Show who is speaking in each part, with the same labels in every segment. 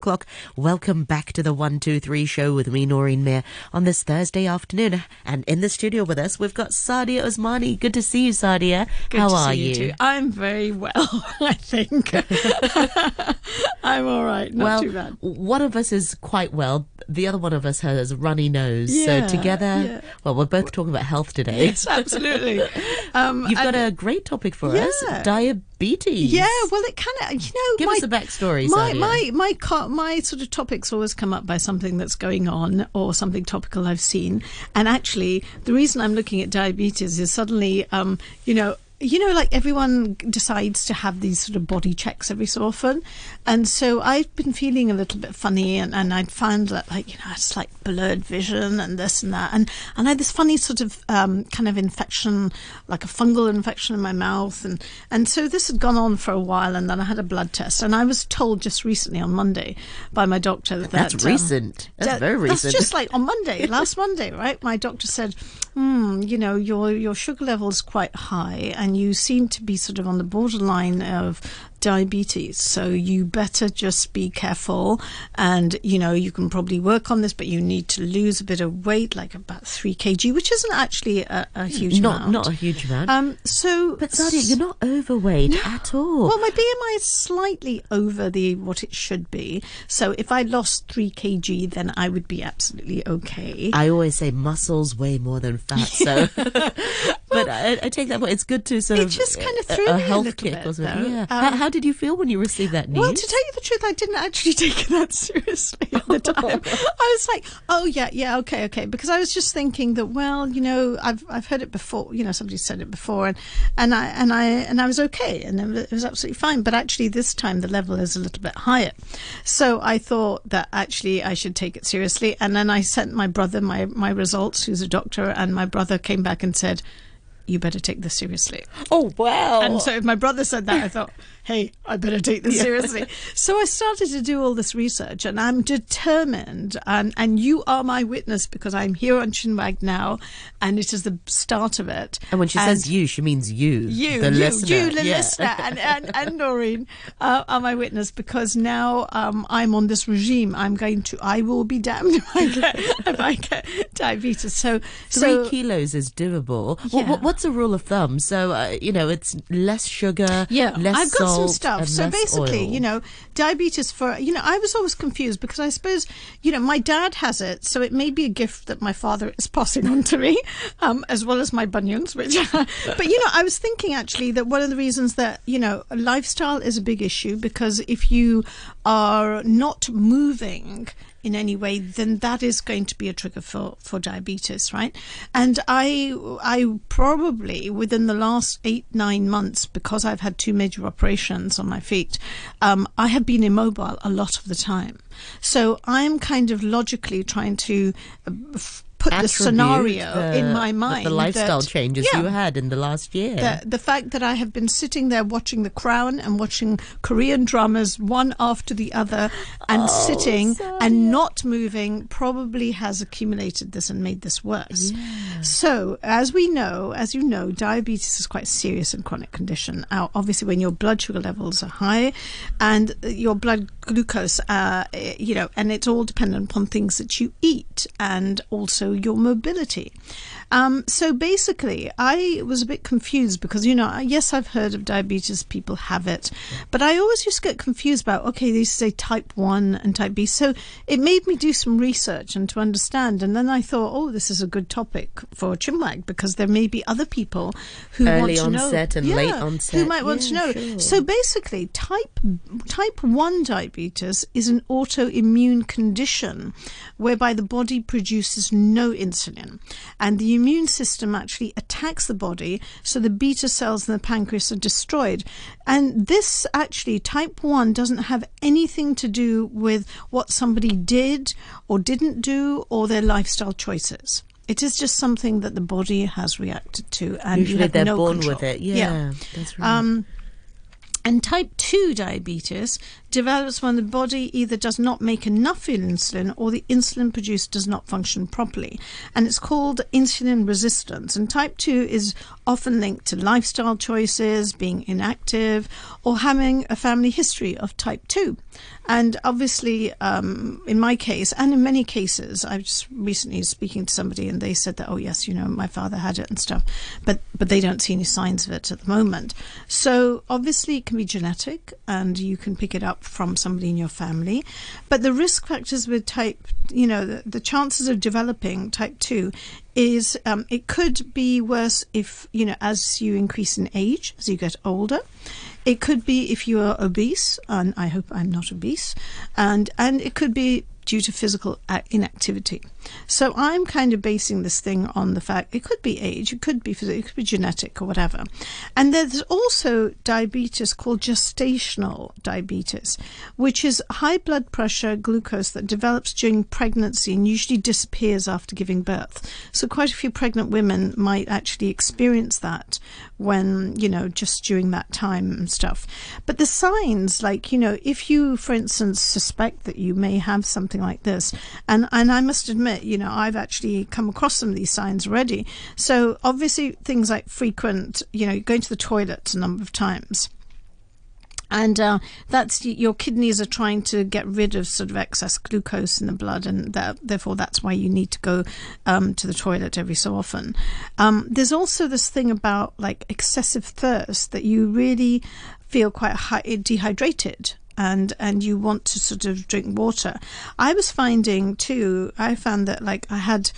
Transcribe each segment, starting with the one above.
Speaker 1: o'clock. Welcome back to the 123 show with me, Noreen Mayer, on this Thursday afternoon. And in the studio with us, we've got Sadia Osmani. Good to see you, Sadia.
Speaker 2: Good
Speaker 1: How
Speaker 2: to
Speaker 1: are
Speaker 2: see you? too. I'm very well, I think. I'm all right, not
Speaker 1: well,
Speaker 2: too bad.
Speaker 1: one of us is quite well. The other one of us has a runny nose.
Speaker 2: Yeah,
Speaker 1: so together,
Speaker 2: yeah.
Speaker 1: well, we're both talking about health today.
Speaker 2: Yes, absolutely. Um,
Speaker 1: You've got a great topic for us:
Speaker 2: Yeah.
Speaker 1: Diabetes.
Speaker 2: Yeah, well, it kind of, you know,
Speaker 1: Give
Speaker 2: my,
Speaker 1: us a backstory,
Speaker 2: My
Speaker 1: Sadia.
Speaker 2: my my my sort of topics always come up by something that's going on or something topical I've seen. And actually, the reason I'm looking at diabetes is suddenly, um, you know. You know, like everyone decides to have these sort of body checks every so often. And so I've been feeling a little bit funny and, and I'd found that like, you know, it's like blurred vision and this and that. And, and I had this funny sort of, um, kind of infection, like a fungal infection in my mouth. And, and so this had gone on for a while and then I had a blood test and I was told just recently on Monday by my doctor that
Speaker 1: That's
Speaker 2: um,
Speaker 1: recent. That's
Speaker 2: that-
Speaker 1: very recent.
Speaker 2: That's just like on Monday, last Monday, right? My doctor said, hmm, you know, your your sugar level is quite high, and you seem to be sort of on the borderline of diabetes. So you better just be careful, and you know, you can probably work on this, but you need to lose a bit of weight, like about three kg, which isn't actually a, a huge
Speaker 1: not
Speaker 2: amount.
Speaker 1: not a huge amount.
Speaker 2: Um, so,
Speaker 1: but Sadia, you're not overweight at all.
Speaker 2: well, my BMI is slightly over the what it should be. So if I lost three kg, then I would be absolutely okay.
Speaker 1: I always say muscles weigh more than fat, so. but I, I take that point. It's good to sort
Speaker 2: It
Speaker 1: of
Speaker 2: just kind of threw
Speaker 1: a,
Speaker 2: me a
Speaker 1: health kick
Speaker 2: bit,
Speaker 1: or something.
Speaker 2: though.
Speaker 1: Yeah.
Speaker 2: Um,
Speaker 1: how, how did you feel when you received that news?
Speaker 2: Well, to tell you the truth, I didn't actually take it that seriously at the time. I was like, "Oh yeah, yeah, okay, okay," because I was just thinking that, well, you know, I've I've heard it before. You know, somebody said it before, and and I and I and I was okay, and it was- it was absolutely fine. But actually, this time the level is a little bit higher, so I thought that actually I should take it seriously. And then I sent my brother my my results, who's a doctor, and my brother came back and said. You better take this seriously.
Speaker 1: oh wow!
Speaker 2: And so if my brother said that, I thought, hey, I better take this seriously. So I started to do all this research and I'm determined and, and you are my witness because I'm here on Chinwag now and it is the start of it.
Speaker 1: and when she says you, she means you,
Speaker 2: you,
Speaker 1: the
Speaker 2: you,
Speaker 1: listener.
Speaker 2: you, the
Speaker 1: Yeah.
Speaker 2: listener, and, and, and Noreen uh, are my witness because now um, I'm on this regime. I'm going to, I will be damned if I get, if I get diabetes. So,
Speaker 1: Three
Speaker 2: so
Speaker 1: kilos is doable.
Speaker 2: Yeah.
Speaker 1: wha- what's a rule of thumb? So uh, you know, it's less sugar.
Speaker 2: Yeah,
Speaker 1: less
Speaker 2: I've got some stuff. So basically,
Speaker 1: oil.
Speaker 2: you know, diabetes for you know, I was always confused because I suppose you know my dad has it, so it may be a gift that my father is passing on to me, um, as well as my bunions. Which, but you know, I was thinking actually that one of the reasons that you know lifestyle is a big issue because if you are not moving in any way, then that is going to be a trigger for, for diabetes, right? And I, I probably within the last eight, nine months, because I've had two major operations on my feet, um, I have been immobile a lot of the time. So I'm kind of logically trying to uh, put the scenario
Speaker 1: the-
Speaker 2: in my mind.
Speaker 1: The lifestyle
Speaker 2: that-
Speaker 1: changes
Speaker 2: yeah,
Speaker 1: you had in the last year.
Speaker 2: the, the fact that I have been sitting there watching The Crown and watching Korean dramas one after the other and sitting and not moving probably has accumulated this and made this worse. So, as we know, as you know, diabetes is quite serious and chronic condition. Now, obviously, when your blood sugar levels are high and your blood glucose, uh, you know, and it's all dependent upon things that you eat and also your mobility. Um, so basically, I was a bit confused because, you know, yes, I've heard of diabetes, people have it, but I always just get confused about, okay, they say type 1 and type B. So it made me do some research and to understand. And then I thought, oh, this is a good topic for Chinwag because there may be other people who
Speaker 1: Early
Speaker 2: want to know.
Speaker 1: onset and
Speaker 2: Yeah,
Speaker 1: late
Speaker 2: Who might want to know.
Speaker 1: sure.
Speaker 2: So basically, type type one diabetes is an autoimmune condition whereby the body produces no insulin, and the immune system actually attacks the body, so the beta cells in the pancreas are destroyed. And this actually, type one, doesn't have anything to do with what somebody did or didn't do or their lifestyle choices. It is just something that the body has reacted to, and you
Speaker 1: Usually
Speaker 2: have
Speaker 1: they're
Speaker 2: no
Speaker 1: born
Speaker 2: control.
Speaker 1: with it. Yeah, that's right.
Speaker 2: Um, and type 2 diabetes develops when the body either does not make enough insulin or the insulin produced does not function properly. And it's called insulin resistance. And type 2 is often linked to lifestyle choices, being inactive, or having a family history of type 2. And obviously, um, in my case, and in many cases, I was recently speaking to somebody and they said that, oh, yes, you know, my father had it and stuff, but, but they don't see any signs of it at the moment. So obviously, it can be genetic and you can pick it up from somebody in your family. But the risk factors with type, you know, the, the chances of developing type 2 is um, it could be worse if, you know, as you increase in age, as you get older. It could be if you are obese, and I hope I'm not obese, and and it could be due to physical inactivity. So I'm kind of basing this thing on the fact it could be age, it could be it could be genetic or whatever. And there's also diabetes called gestational diabetes, which is high blood pressure glucose that develops during pregnancy and usually disappears after giving birth. So quite a few pregnant women might actually experience that when, you know, just during that time and stuff. But the signs, like, you know, if you, for instance, suspect that you may have something like this, and, and I must admit, you know, I've actually come across some of these signs already. So obviously things like frequent, you know, going to the toilet a number of times. And uh, that's your kidneys are trying to get rid of sort of excess glucose in the blood, and that, therefore that's why you need to go um, to the toilet every so often. Um, there's also this thing about like excessive thirst that you really feel quite dehydrated and and you want to sort of drink water. I was finding too. I found that like I had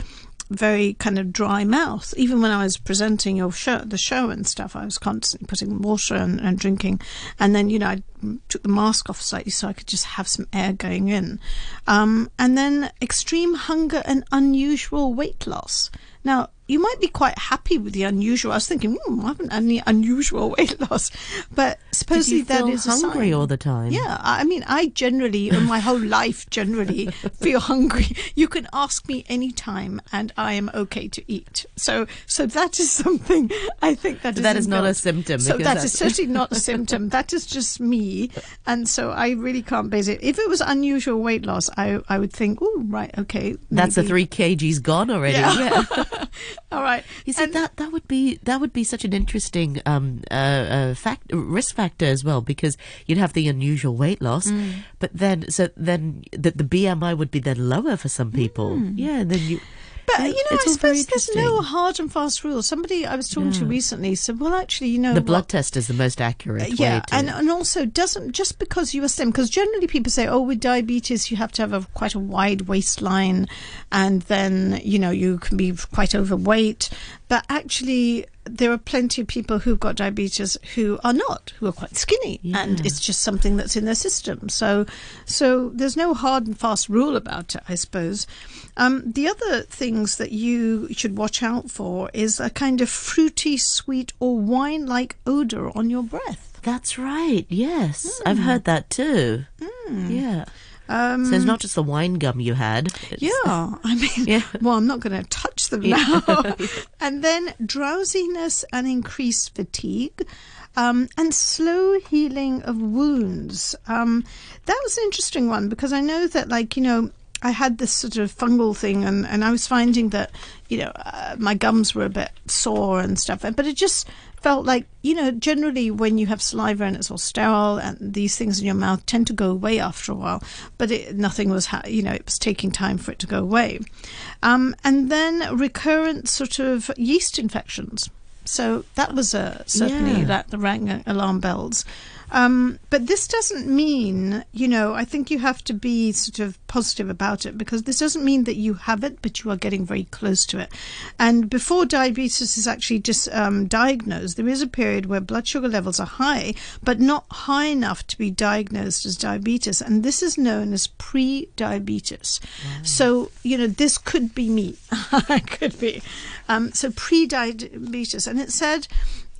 Speaker 2: very kind of dry mouth. Even when I was presenting your show, the show and stuff, I was constantly putting water and, and, drinking. And then, you know, I took the mask off slightly so I could just have some air going in. Um, and then extreme hunger and unusual weight loss. Now, you might be quite happy with the unusual. I was thinking, hmm, I haven't had any unusual weight loss, but supposedly that is
Speaker 1: hungry all the time.
Speaker 2: Yeah, I mean, I generally, in my whole life, generally feel hungry. You can ask me any time, and I am okay to eat. So, so that is something I think that is
Speaker 1: that is not a symptom.
Speaker 2: So that is certainly not a symptom. That is just me, and so I really can't base it. If it was unusual weight loss, I I would think, oh right, okay, maybe.
Speaker 1: that's the three kgs gone already.
Speaker 2: Yeah. All right.
Speaker 1: You see, and that that would be that would be such an interesting um, uh, uh, fact risk factor as well because you'd have the unusual weight loss, mm. but then so then the, the BMI would be then lower for some people. Mm. Yeah, and then you.
Speaker 2: But you know, I suppose there's no hard and fast rule. Somebody I was talking yeah. to recently said, "Well, actually, you know,
Speaker 1: the blood test is the most accurate." Uh,
Speaker 2: yeah, and and also doesn't just because you are slim, because generally people say, "Oh, with diabetes, you have to have a quite a wide waistline, and then you know you can be quite overweight." But actually, there are plenty of people who've got diabetes who are not, who are quite skinny, yeah. and it's just something that's in their system. So, so there's no hard and fast rule about it, I suppose. Um, the other things that you should watch out for is a kind of fruity, sweet, or wine-like odor on your breath.
Speaker 1: That's right. Yes, mm. I've heard that too. Mm. Yeah. Um, so it's not just the wine gum you had.
Speaker 2: It's, yeah, I mean, yeah. well, I'm not going to touch them now. and then drowsiness and increased fatigue. Um, and slow healing of wounds. Um, that was an interesting one because I know that, like, you know, I had this sort of fungal thing, and, and I was finding that, you know, uh, my gums were a bit sore and stuff. But it just felt like, you know, generally when you have saliva and it's all sterile and these things in your mouth tend to go away after a while, but it, nothing was, ha- you know, it was taking time for it to go away. Um, and then recurrent sort of yeast infections. So that was a, certainly yeah. that the rang alarm bells. Um, but this doesn't mean, you know, I think you have to be sort of positive about it because this doesn't mean that you have it, but you are getting very close to it. And before diabetes is actually just um, diagnosed, there is a period where blood sugar levels are high, but not high enough to be diagnosed as diabetes. And this is known as pre diabetes. Wow. So, you know, this could be me. it could be. Um, so pre diabetes. And it said,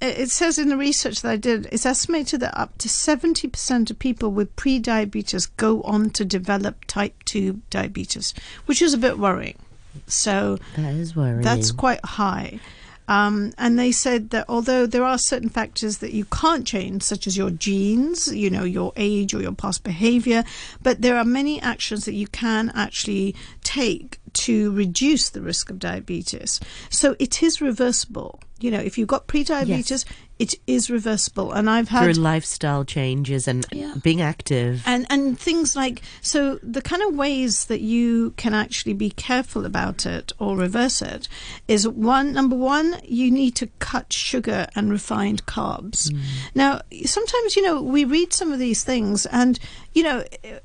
Speaker 2: it says in the research that I did, it's estimated that up to 70% of people with pre-diabetes go on to develop type 2 diabetes, which is a bit worrying. So
Speaker 1: that is worrying.
Speaker 2: That's quite high. Um, and they said that although there are certain factors that you can't change, such as your genes, you know, your age or your past behavior, but there are many actions that you can actually take to reduce the risk of diabetes. So it is reversible. You know, if you've got prediabetes, it is reversible. And I've had
Speaker 1: through lifestyle changes and
Speaker 2: Yeah.
Speaker 1: being active.
Speaker 2: and and things like so the kind of ways that you can actually be careful about it or reverse it is one number one you need to cut sugar and refined carbs mm. now sometimes you know we read some of these things and you know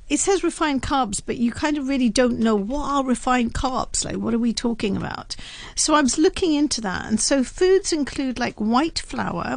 Speaker 2: it says refined carbs but you kind of really don't know what are refined carbs like what are we talking about so i was looking into that and so foods include like white flour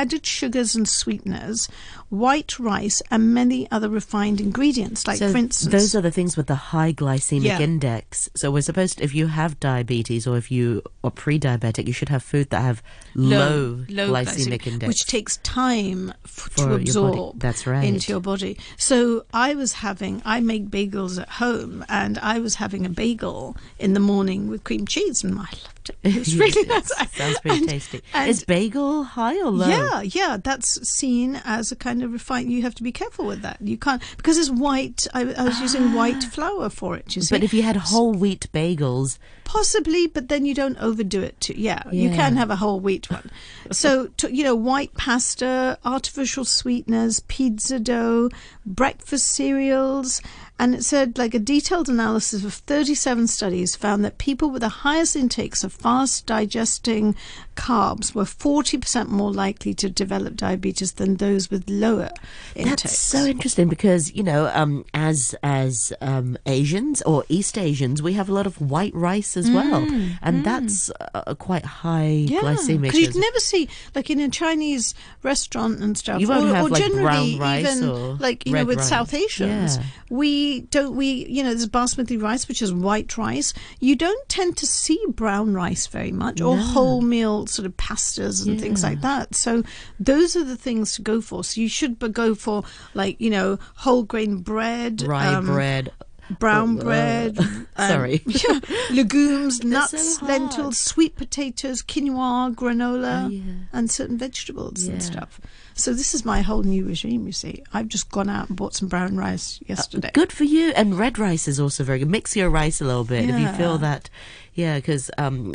Speaker 2: added sugars and sweeteners, white rice, and many other refined ingredients. Like,
Speaker 1: so
Speaker 2: for instance,
Speaker 1: those are the things with the high glycemic
Speaker 2: Yeah.
Speaker 1: index. So we're supposed, if you have diabetes or if you are pre-diabetic, you should have food that have low, glycemic index.
Speaker 2: which takes time f-
Speaker 1: For
Speaker 2: to absorb
Speaker 1: That's right.
Speaker 2: into your body. So I was having, I make bagels at home, and I was having a bagel in the morning with cream cheese, and I loved it. It was really nice.
Speaker 1: Sounds pretty
Speaker 2: And-
Speaker 1: tasty.
Speaker 2: and-
Speaker 1: Is bagel high or low?
Speaker 2: Yeah, yeah, yeah, that's seen as a kind of refined. You have to be careful with that. You can't because it's white. I, I was using white flour for it. You see,
Speaker 1: Ah. But if you had whole wheat bagels,
Speaker 2: Possibly, but then you don't overdo it too. Yeah, you can have a whole wheat one. so, to, you know, white pasta, artificial sweeteners, pizza dough, breakfast cereals. And it said, like, a detailed analysis of 37 studies found that people with the highest intakes of fast digesting carbs were 40% more likely to develop diabetes than those with lower intakes.
Speaker 1: That's so interesting because you know, um, as as um, Asians or East Asians, we have a lot of white rice as well, and that's uh, quite high glycemic.
Speaker 2: Because you'd never see, like in a Chinese restaurant and stuff,
Speaker 1: You won't
Speaker 2: or,
Speaker 1: have,
Speaker 2: or
Speaker 1: like,
Speaker 2: generally
Speaker 1: brown rice
Speaker 2: even
Speaker 1: or
Speaker 2: like you know with
Speaker 1: rice.
Speaker 2: South Asians,
Speaker 1: Yeah.
Speaker 2: we don't we you know there's basmati rice which is white rice. You don't tend to see brown rice very much or wholemeal sort of pastas and things like that. So those are the things to go for. So you should go for like you know whole grain bread,
Speaker 1: rye
Speaker 2: um,
Speaker 1: bread.
Speaker 2: Brown
Speaker 1: Oh, uh,
Speaker 2: bread. um,
Speaker 1: sorry.
Speaker 2: yeah, legumes, nuts,
Speaker 1: hard.
Speaker 2: lentils, sweet potatoes, quinoa, granola,
Speaker 1: Oh, yeah.
Speaker 2: and certain vegetables and stuff. So this is my whole new regime. You see, I've just gone out and bought some brown rice yesterday.
Speaker 1: Good for you. And red rice is also very good. Mix your rice a little bit if you feel that. Yeah, because um,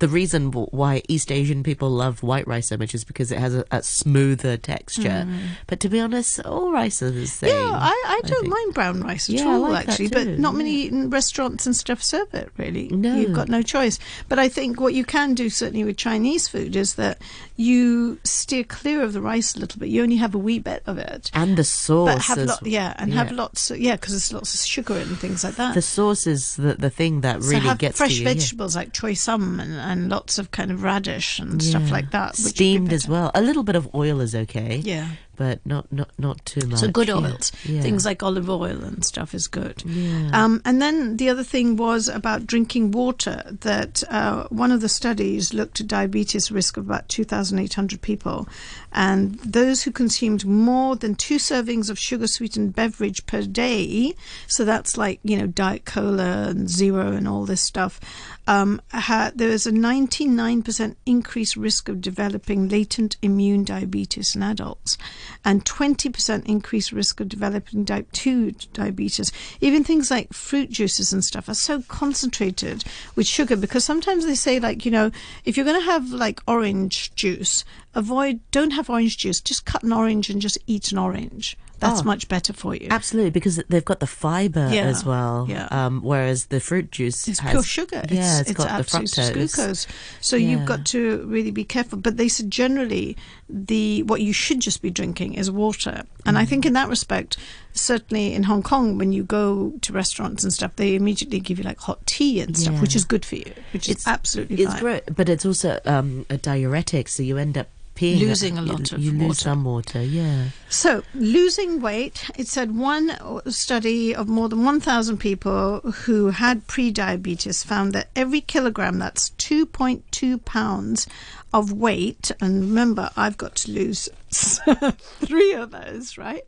Speaker 1: the reason why East Asian people love white rice so much is because it has a, a smoother texture. But to be honest, all rice is the same.
Speaker 2: Mm. Yeah, I, I don't
Speaker 1: think.
Speaker 2: mind brown rice at
Speaker 1: Yeah,
Speaker 2: all,
Speaker 1: like
Speaker 2: actually. But not
Speaker 1: yeah.
Speaker 2: many restaurants and stuff serve it, really.
Speaker 1: No.
Speaker 2: You've got no choice. But I think what you can do, certainly with Chinese food, is that you steer clear of the rice a little bit. You only have a wee bit of it.
Speaker 1: And the sauce.
Speaker 2: But have
Speaker 1: is-
Speaker 2: lot, yeah, and have
Speaker 1: yeah.
Speaker 2: lots, yeah, because there's lots of sugar and things like that.
Speaker 1: The sauce is the, the thing that
Speaker 2: so
Speaker 1: really
Speaker 2: have
Speaker 1: gets
Speaker 2: fresh
Speaker 1: to you. Yeah.
Speaker 2: vegetables like choy sum and, and lots of kind of radish and stuff like that. which would be
Speaker 1: Steamed as well. A little bit of oil is okay.
Speaker 2: Yeah.
Speaker 1: But not not not too much.
Speaker 2: So good
Speaker 1: yeah.
Speaker 2: oils,
Speaker 1: Yeah.
Speaker 2: things like olive oil and stuff is good.
Speaker 1: Yeah.
Speaker 2: Um, and then the other thing was about drinking water. That uh, one of the studies looked at diabetes risk of about 2,800 people, and those who consumed more than two servings of sugar-sweetened beverage per day. So that's like you know diet cola and zero and all this stuff. Um, a 99% increased risk of developing latent immune diabetes in adults, and 20% increased risk of developing type 2 diabetes. Even things like fruit juices and stuff are so concentrated with sugar because sometimes they say, like, you know, if you're going to have like orange juice, avoid, don't have orange juice, just cut an orange and just eat an orange. That's
Speaker 1: Oh.
Speaker 2: much better for you.
Speaker 1: Absolutely, because they've got the fiber
Speaker 2: Yeah,
Speaker 1: as well.
Speaker 2: yeah.
Speaker 1: Um, whereas the fruit juice
Speaker 2: It's
Speaker 1: has
Speaker 2: pure sugar.
Speaker 1: Yeah,
Speaker 2: it's,
Speaker 1: it's got the fructose.
Speaker 2: glucose. So you've got to really be careful. But they said generally the what you should just be drinking is water. And I
Speaker 1: Mm-hmm.
Speaker 2: think in that respect, certainly in Hong Kong, when you go to restaurants and stuff, they immediately give you like hot tea and stuff,
Speaker 1: Yeah.
Speaker 2: which is good for you, which is absolutely
Speaker 1: It's
Speaker 2: fine.
Speaker 1: great, but it's also um, a diuretic, so you end up peeing.
Speaker 2: Losing a
Speaker 1: you-
Speaker 2: lot of
Speaker 1: You lose
Speaker 2: water.
Speaker 1: some water, yeah.
Speaker 2: So, losing weight, it said one study of more than 1,000 people who had pre-diabetes found that every kilogram, that's 2.2 pounds of weight, and remember, I've got to lose three of those, right?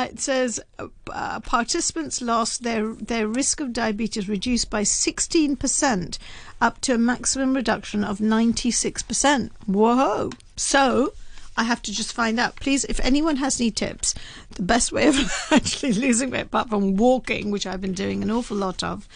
Speaker 2: Uh, it says uh, uh, participants lost their their risk of diabetes reduced by 16% up to a maximum reduction of 96%. Whoa. So, I have to just find out. Please, if anyone has any tips, the best way of actually losing weight, apart from walking, which I've been doing an awful lot of,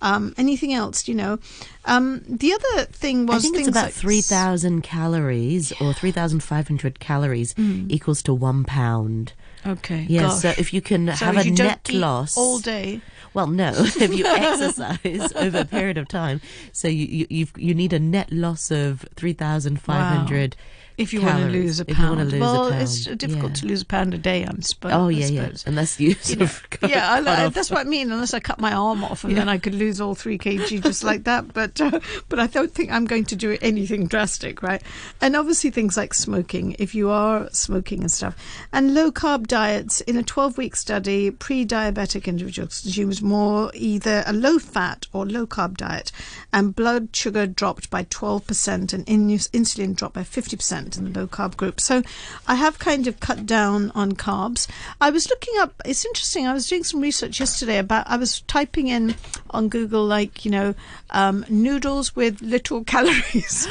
Speaker 2: um, anything else, you know. Um, the other thing was
Speaker 1: I think it's about
Speaker 2: like
Speaker 1: 3,000 calories or 3,500 calories equals to one pound.
Speaker 2: Okay.
Speaker 1: Yeah,
Speaker 2: gosh.
Speaker 1: so if you can
Speaker 2: So
Speaker 1: have a net loss
Speaker 2: all day.
Speaker 1: Well, no, if you exercise over a period of time, so you you you've, you need a net loss of three thousand five hundred.
Speaker 2: If you want to lose a
Speaker 1: you
Speaker 2: pound,
Speaker 1: lose a
Speaker 2: well, it's difficult
Speaker 1: yeah.
Speaker 2: to lose a pound a day. I'm suppose.
Speaker 1: Oh yeah, yeah. Unless you sort
Speaker 2: know,
Speaker 1: cut,
Speaker 2: yeah, I, I, that's what I mean. Unless I cut my arm off, and then I could lose all three kg just like that. But uh, but I don't think I'm going to do anything drastic, right? And obviously things like smoking, if you are smoking and stuff, and low carb diets. In a 12 week study, pre-diabetic individuals consumed more either a low fat or low carb diet, and blood sugar dropped by 12%, and in- insulin dropped by 50% in the low carb group. So I have kind of cut down on carbs. I was looking up, it's interesting, I was doing some research yesterday about, I was typing in on Google, like, you know, um, noodles with little calories.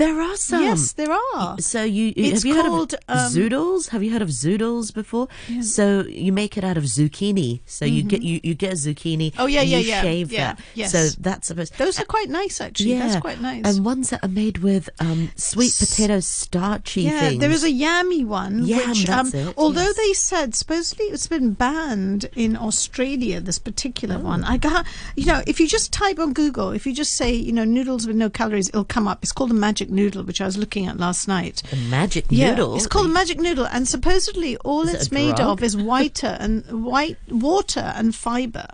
Speaker 1: There are some.
Speaker 2: yes, there are.
Speaker 1: So you
Speaker 2: It's
Speaker 1: have you
Speaker 2: called,
Speaker 1: heard of
Speaker 2: um,
Speaker 1: zoodles? Have you heard of zoodles before? So you make it out of zucchini. So you get you, you get a zucchini.
Speaker 2: Mm-hmm. Oh, yeah,
Speaker 1: and
Speaker 2: yeah,
Speaker 1: you
Speaker 2: yeah,
Speaker 1: Shave
Speaker 2: yeah,
Speaker 1: that.
Speaker 2: yes.
Speaker 1: So that's supposed.
Speaker 2: Those are quite nice, actually. Yeah. That's quite nice.
Speaker 1: And ones that are made with um, sweet potato starchy
Speaker 2: yeah,
Speaker 1: things.
Speaker 2: there is a yammy one,
Speaker 1: Yam,
Speaker 2: which,
Speaker 1: that's
Speaker 2: um,
Speaker 1: it,
Speaker 2: although
Speaker 1: yes.
Speaker 2: they said supposedly it's been banned in Australia, this particular
Speaker 1: Oh.
Speaker 2: one. I got, you know, if you just type on Google, if you just say, you know, noodles with no calories, it'll come up. It's called a magic noodle, which I was looking at last night.
Speaker 1: the magic
Speaker 2: Yeah,
Speaker 1: noodle.
Speaker 2: it's called a magic noodle, and supposedly all
Speaker 1: Is
Speaker 2: it's made of is whiter and white water and fiber.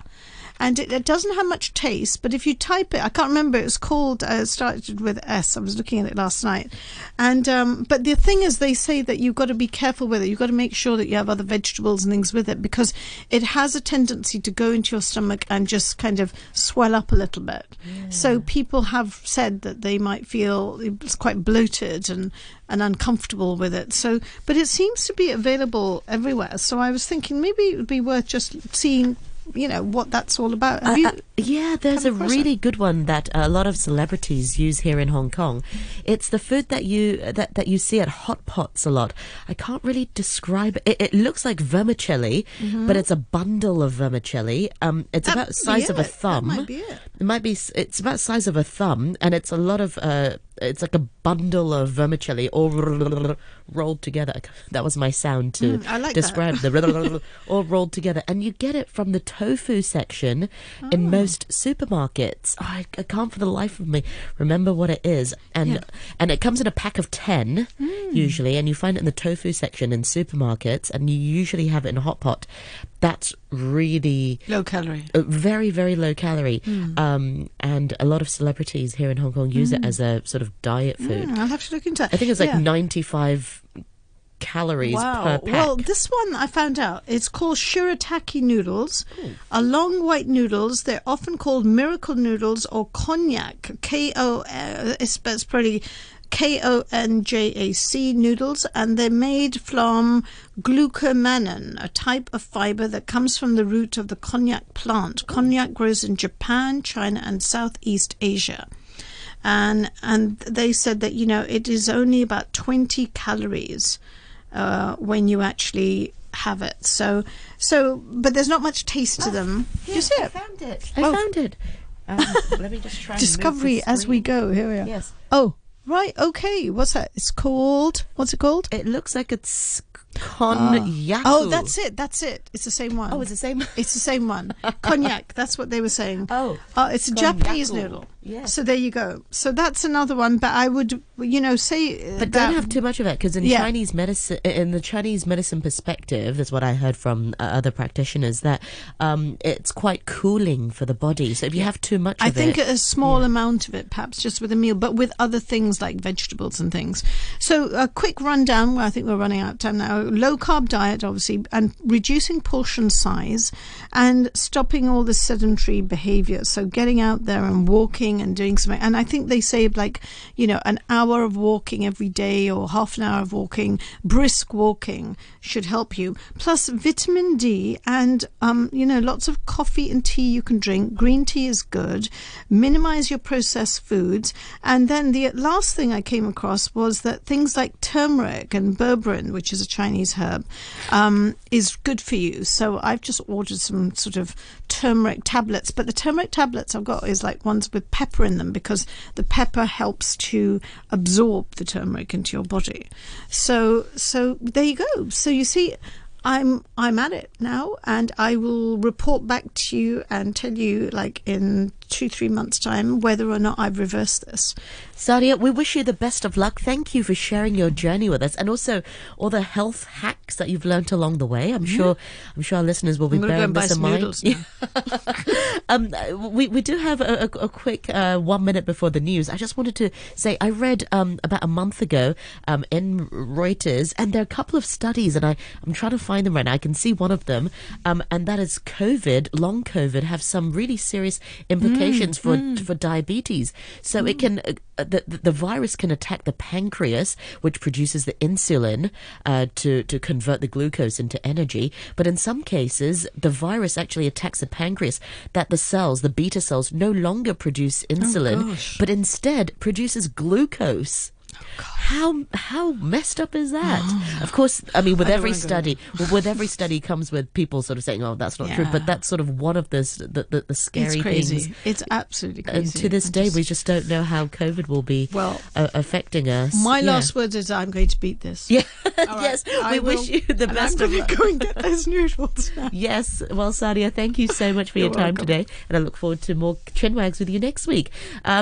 Speaker 2: And it, it doesn't have much taste, but if you type it, I can't remember. It was called. Uh, started with S. I was looking at it last night, and um, but the thing is, they say that you've got to be careful with it. You've got to make sure that you have other vegetables and things with it because it has a tendency to go into your stomach and just kind of swell up a little bit. So people have said that they might feel it's quite bloated and and uncomfortable with it. So, but it seems to be available everywhere. So I was thinking maybe it would be worth just seeing, you know, what that's all about. Have
Speaker 1: Uh,
Speaker 2: you?
Speaker 1: uh, yeah, there's a really good one that a lot of celebrities use here in Hong Kong. It's the food that you that, that you see at hot pots a lot. I can't really describe it. It looks like vermicelli, but it's a bundle of vermicelli. Um, it's
Speaker 2: Mm-hmm. That
Speaker 1: about the
Speaker 2: might be
Speaker 1: size of a
Speaker 2: it. That
Speaker 1: thumb.
Speaker 2: might be it.
Speaker 1: It might be. It's about size of a thumb, and it's a lot of. Uh, it's like a bundle of vermicelli all rolled together. That was my sound to
Speaker 2: Mm, I like
Speaker 1: describe the all rolled together, and you get it from the tofu section
Speaker 2: Oh.
Speaker 1: in most supermarkets. Oh, I, I can't for the life of me remember what it is, and
Speaker 2: Yeah.
Speaker 1: and it comes in a pack of ten usually, and you find it in the tofu section in supermarkets, and you usually have it in a hot pot. That's really
Speaker 2: Low calorie.
Speaker 1: very very low calorie
Speaker 2: Hmm.
Speaker 1: um and a lot of celebrities here in hong kong use it as a sort of diet food
Speaker 2: Mm, I'll have to look into that.
Speaker 1: i think it's like
Speaker 2: Yeah.
Speaker 1: 95 calories
Speaker 2: Wow.
Speaker 1: per pack
Speaker 2: Well, this one I found out. It's called shirataki noodles. Are long white noodles. They're often called miracle noodles or konjac. K O. uh, It's it's pretty. K O N J A C noodles, and they're made from glucomannan, a type of fiber that comes from the root of the konjac plant. Konjac grows in Japan, China, and Southeast Asia. And and they said that you know it is only about 20 calories uh, when you actually have it. So so but there's not much taste to them. Do you see it?
Speaker 1: Found it. I
Speaker 2: Oh.
Speaker 1: found it. Um, let me just try
Speaker 2: discovery as we go. Here we are.
Speaker 1: Yes.
Speaker 2: Oh right okay. What's that? It's called what's it called?
Speaker 1: It looks like it's konjaku
Speaker 2: oh that's it that's it it's the same one
Speaker 1: oh it's the same
Speaker 2: It's the same one. Konjac. That's what they were saying.
Speaker 1: Oh.
Speaker 2: Uh, it's a Japanese noodle.
Speaker 1: Yes.
Speaker 2: So there you go. So that's another one. But I would, you know, say. uh,
Speaker 1: But
Speaker 2: that,
Speaker 1: don't have too much of it because in
Speaker 2: Yeah.
Speaker 1: Chinese medicine, in the Chinese medicine perspective, that's what I heard from uh, other practitioners that um, it's quite cooling for the body. So if you have too much
Speaker 2: I think
Speaker 1: it,
Speaker 2: a small amount of it, perhaps just with a meal, but with other things like vegetables and things. So a quick rundown. Well, I think we're running out of time now. Low carb diet, obviously, and reducing portion size and stopping all the sedentary behavior. So getting out there and walking and doing something. And I think they say like, you know, an hour of walking every day or half an hour of walking, brisk walking should help you. Plus vitamin D and, um, you know, lots of coffee and tea you can drink. Green tea is good. Minimize your processed foods. And then the last thing I came across was that things like turmeric and berberine, which is a Chinese herb, um, is good for you. So I've just ordered some sort of turmeric tablets, but the turmeric tablets I've got is like ones with pepper in them because the pepper helps to absorb the turmeric into your body. So so there you go. So you see I'm I'm at it now, and I will report back to you and tell you, like in two three months' time, whether or not I've reversed this.
Speaker 1: Sadia, we wish you the best of luck. Thank you for sharing your journey with us, and also all the health hacks that you've learned along the way. I'm mm-hmm. sure I'm sure our listeners will be bearing
Speaker 2: this
Speaker 1: in mind. um, we we do have a, a, a quick uh, one minute before the news. I just wanted to say I read um, about a month ago um, in Reuters, and there are a couple of studies, and I I'm trying to find them right now. I can see one of them, um, and that is COVID, long COVID, have some really serious implications mm, for mm. for diabetes. So mm. it can uh, the, the virus can attack the pancreas, which produces the insulin uh, to to convert the glucose into energy. But in some cases, the virus actually attacks the pancreas that the cells, the beta cells, no longer produce oh, insulin, oh, but instead produces glucose. How how messed up is that? Oh. Of course, I mean, with I every study, well, with every study comes with people sort of saying, "Oh, that's not yeah. true," but that's sort of one of the the, the, the scary
Speaker 2: it's crazy.
Speaker 1: things.
Speaker 2: It's absolutely crazy.
Speaker 1: And to this I day, just... we just don't know how COVID will be well uh, affecting us.
Speaker 2: My yeah. last words is, "I'm going to beat this."
Speaker 1: Yeah, yes. we will, wish you the best.
Speaker 2: I'm going to go and get those noodles. Now.
Speaker 1: Yes. Well, Sadia, thank you so much for your time welcome. today, and I look forward to more chinwags with you next week. Um,